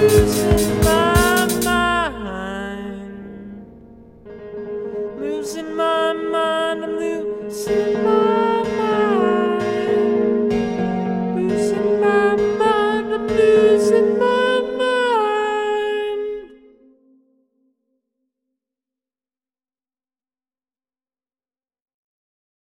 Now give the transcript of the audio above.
losing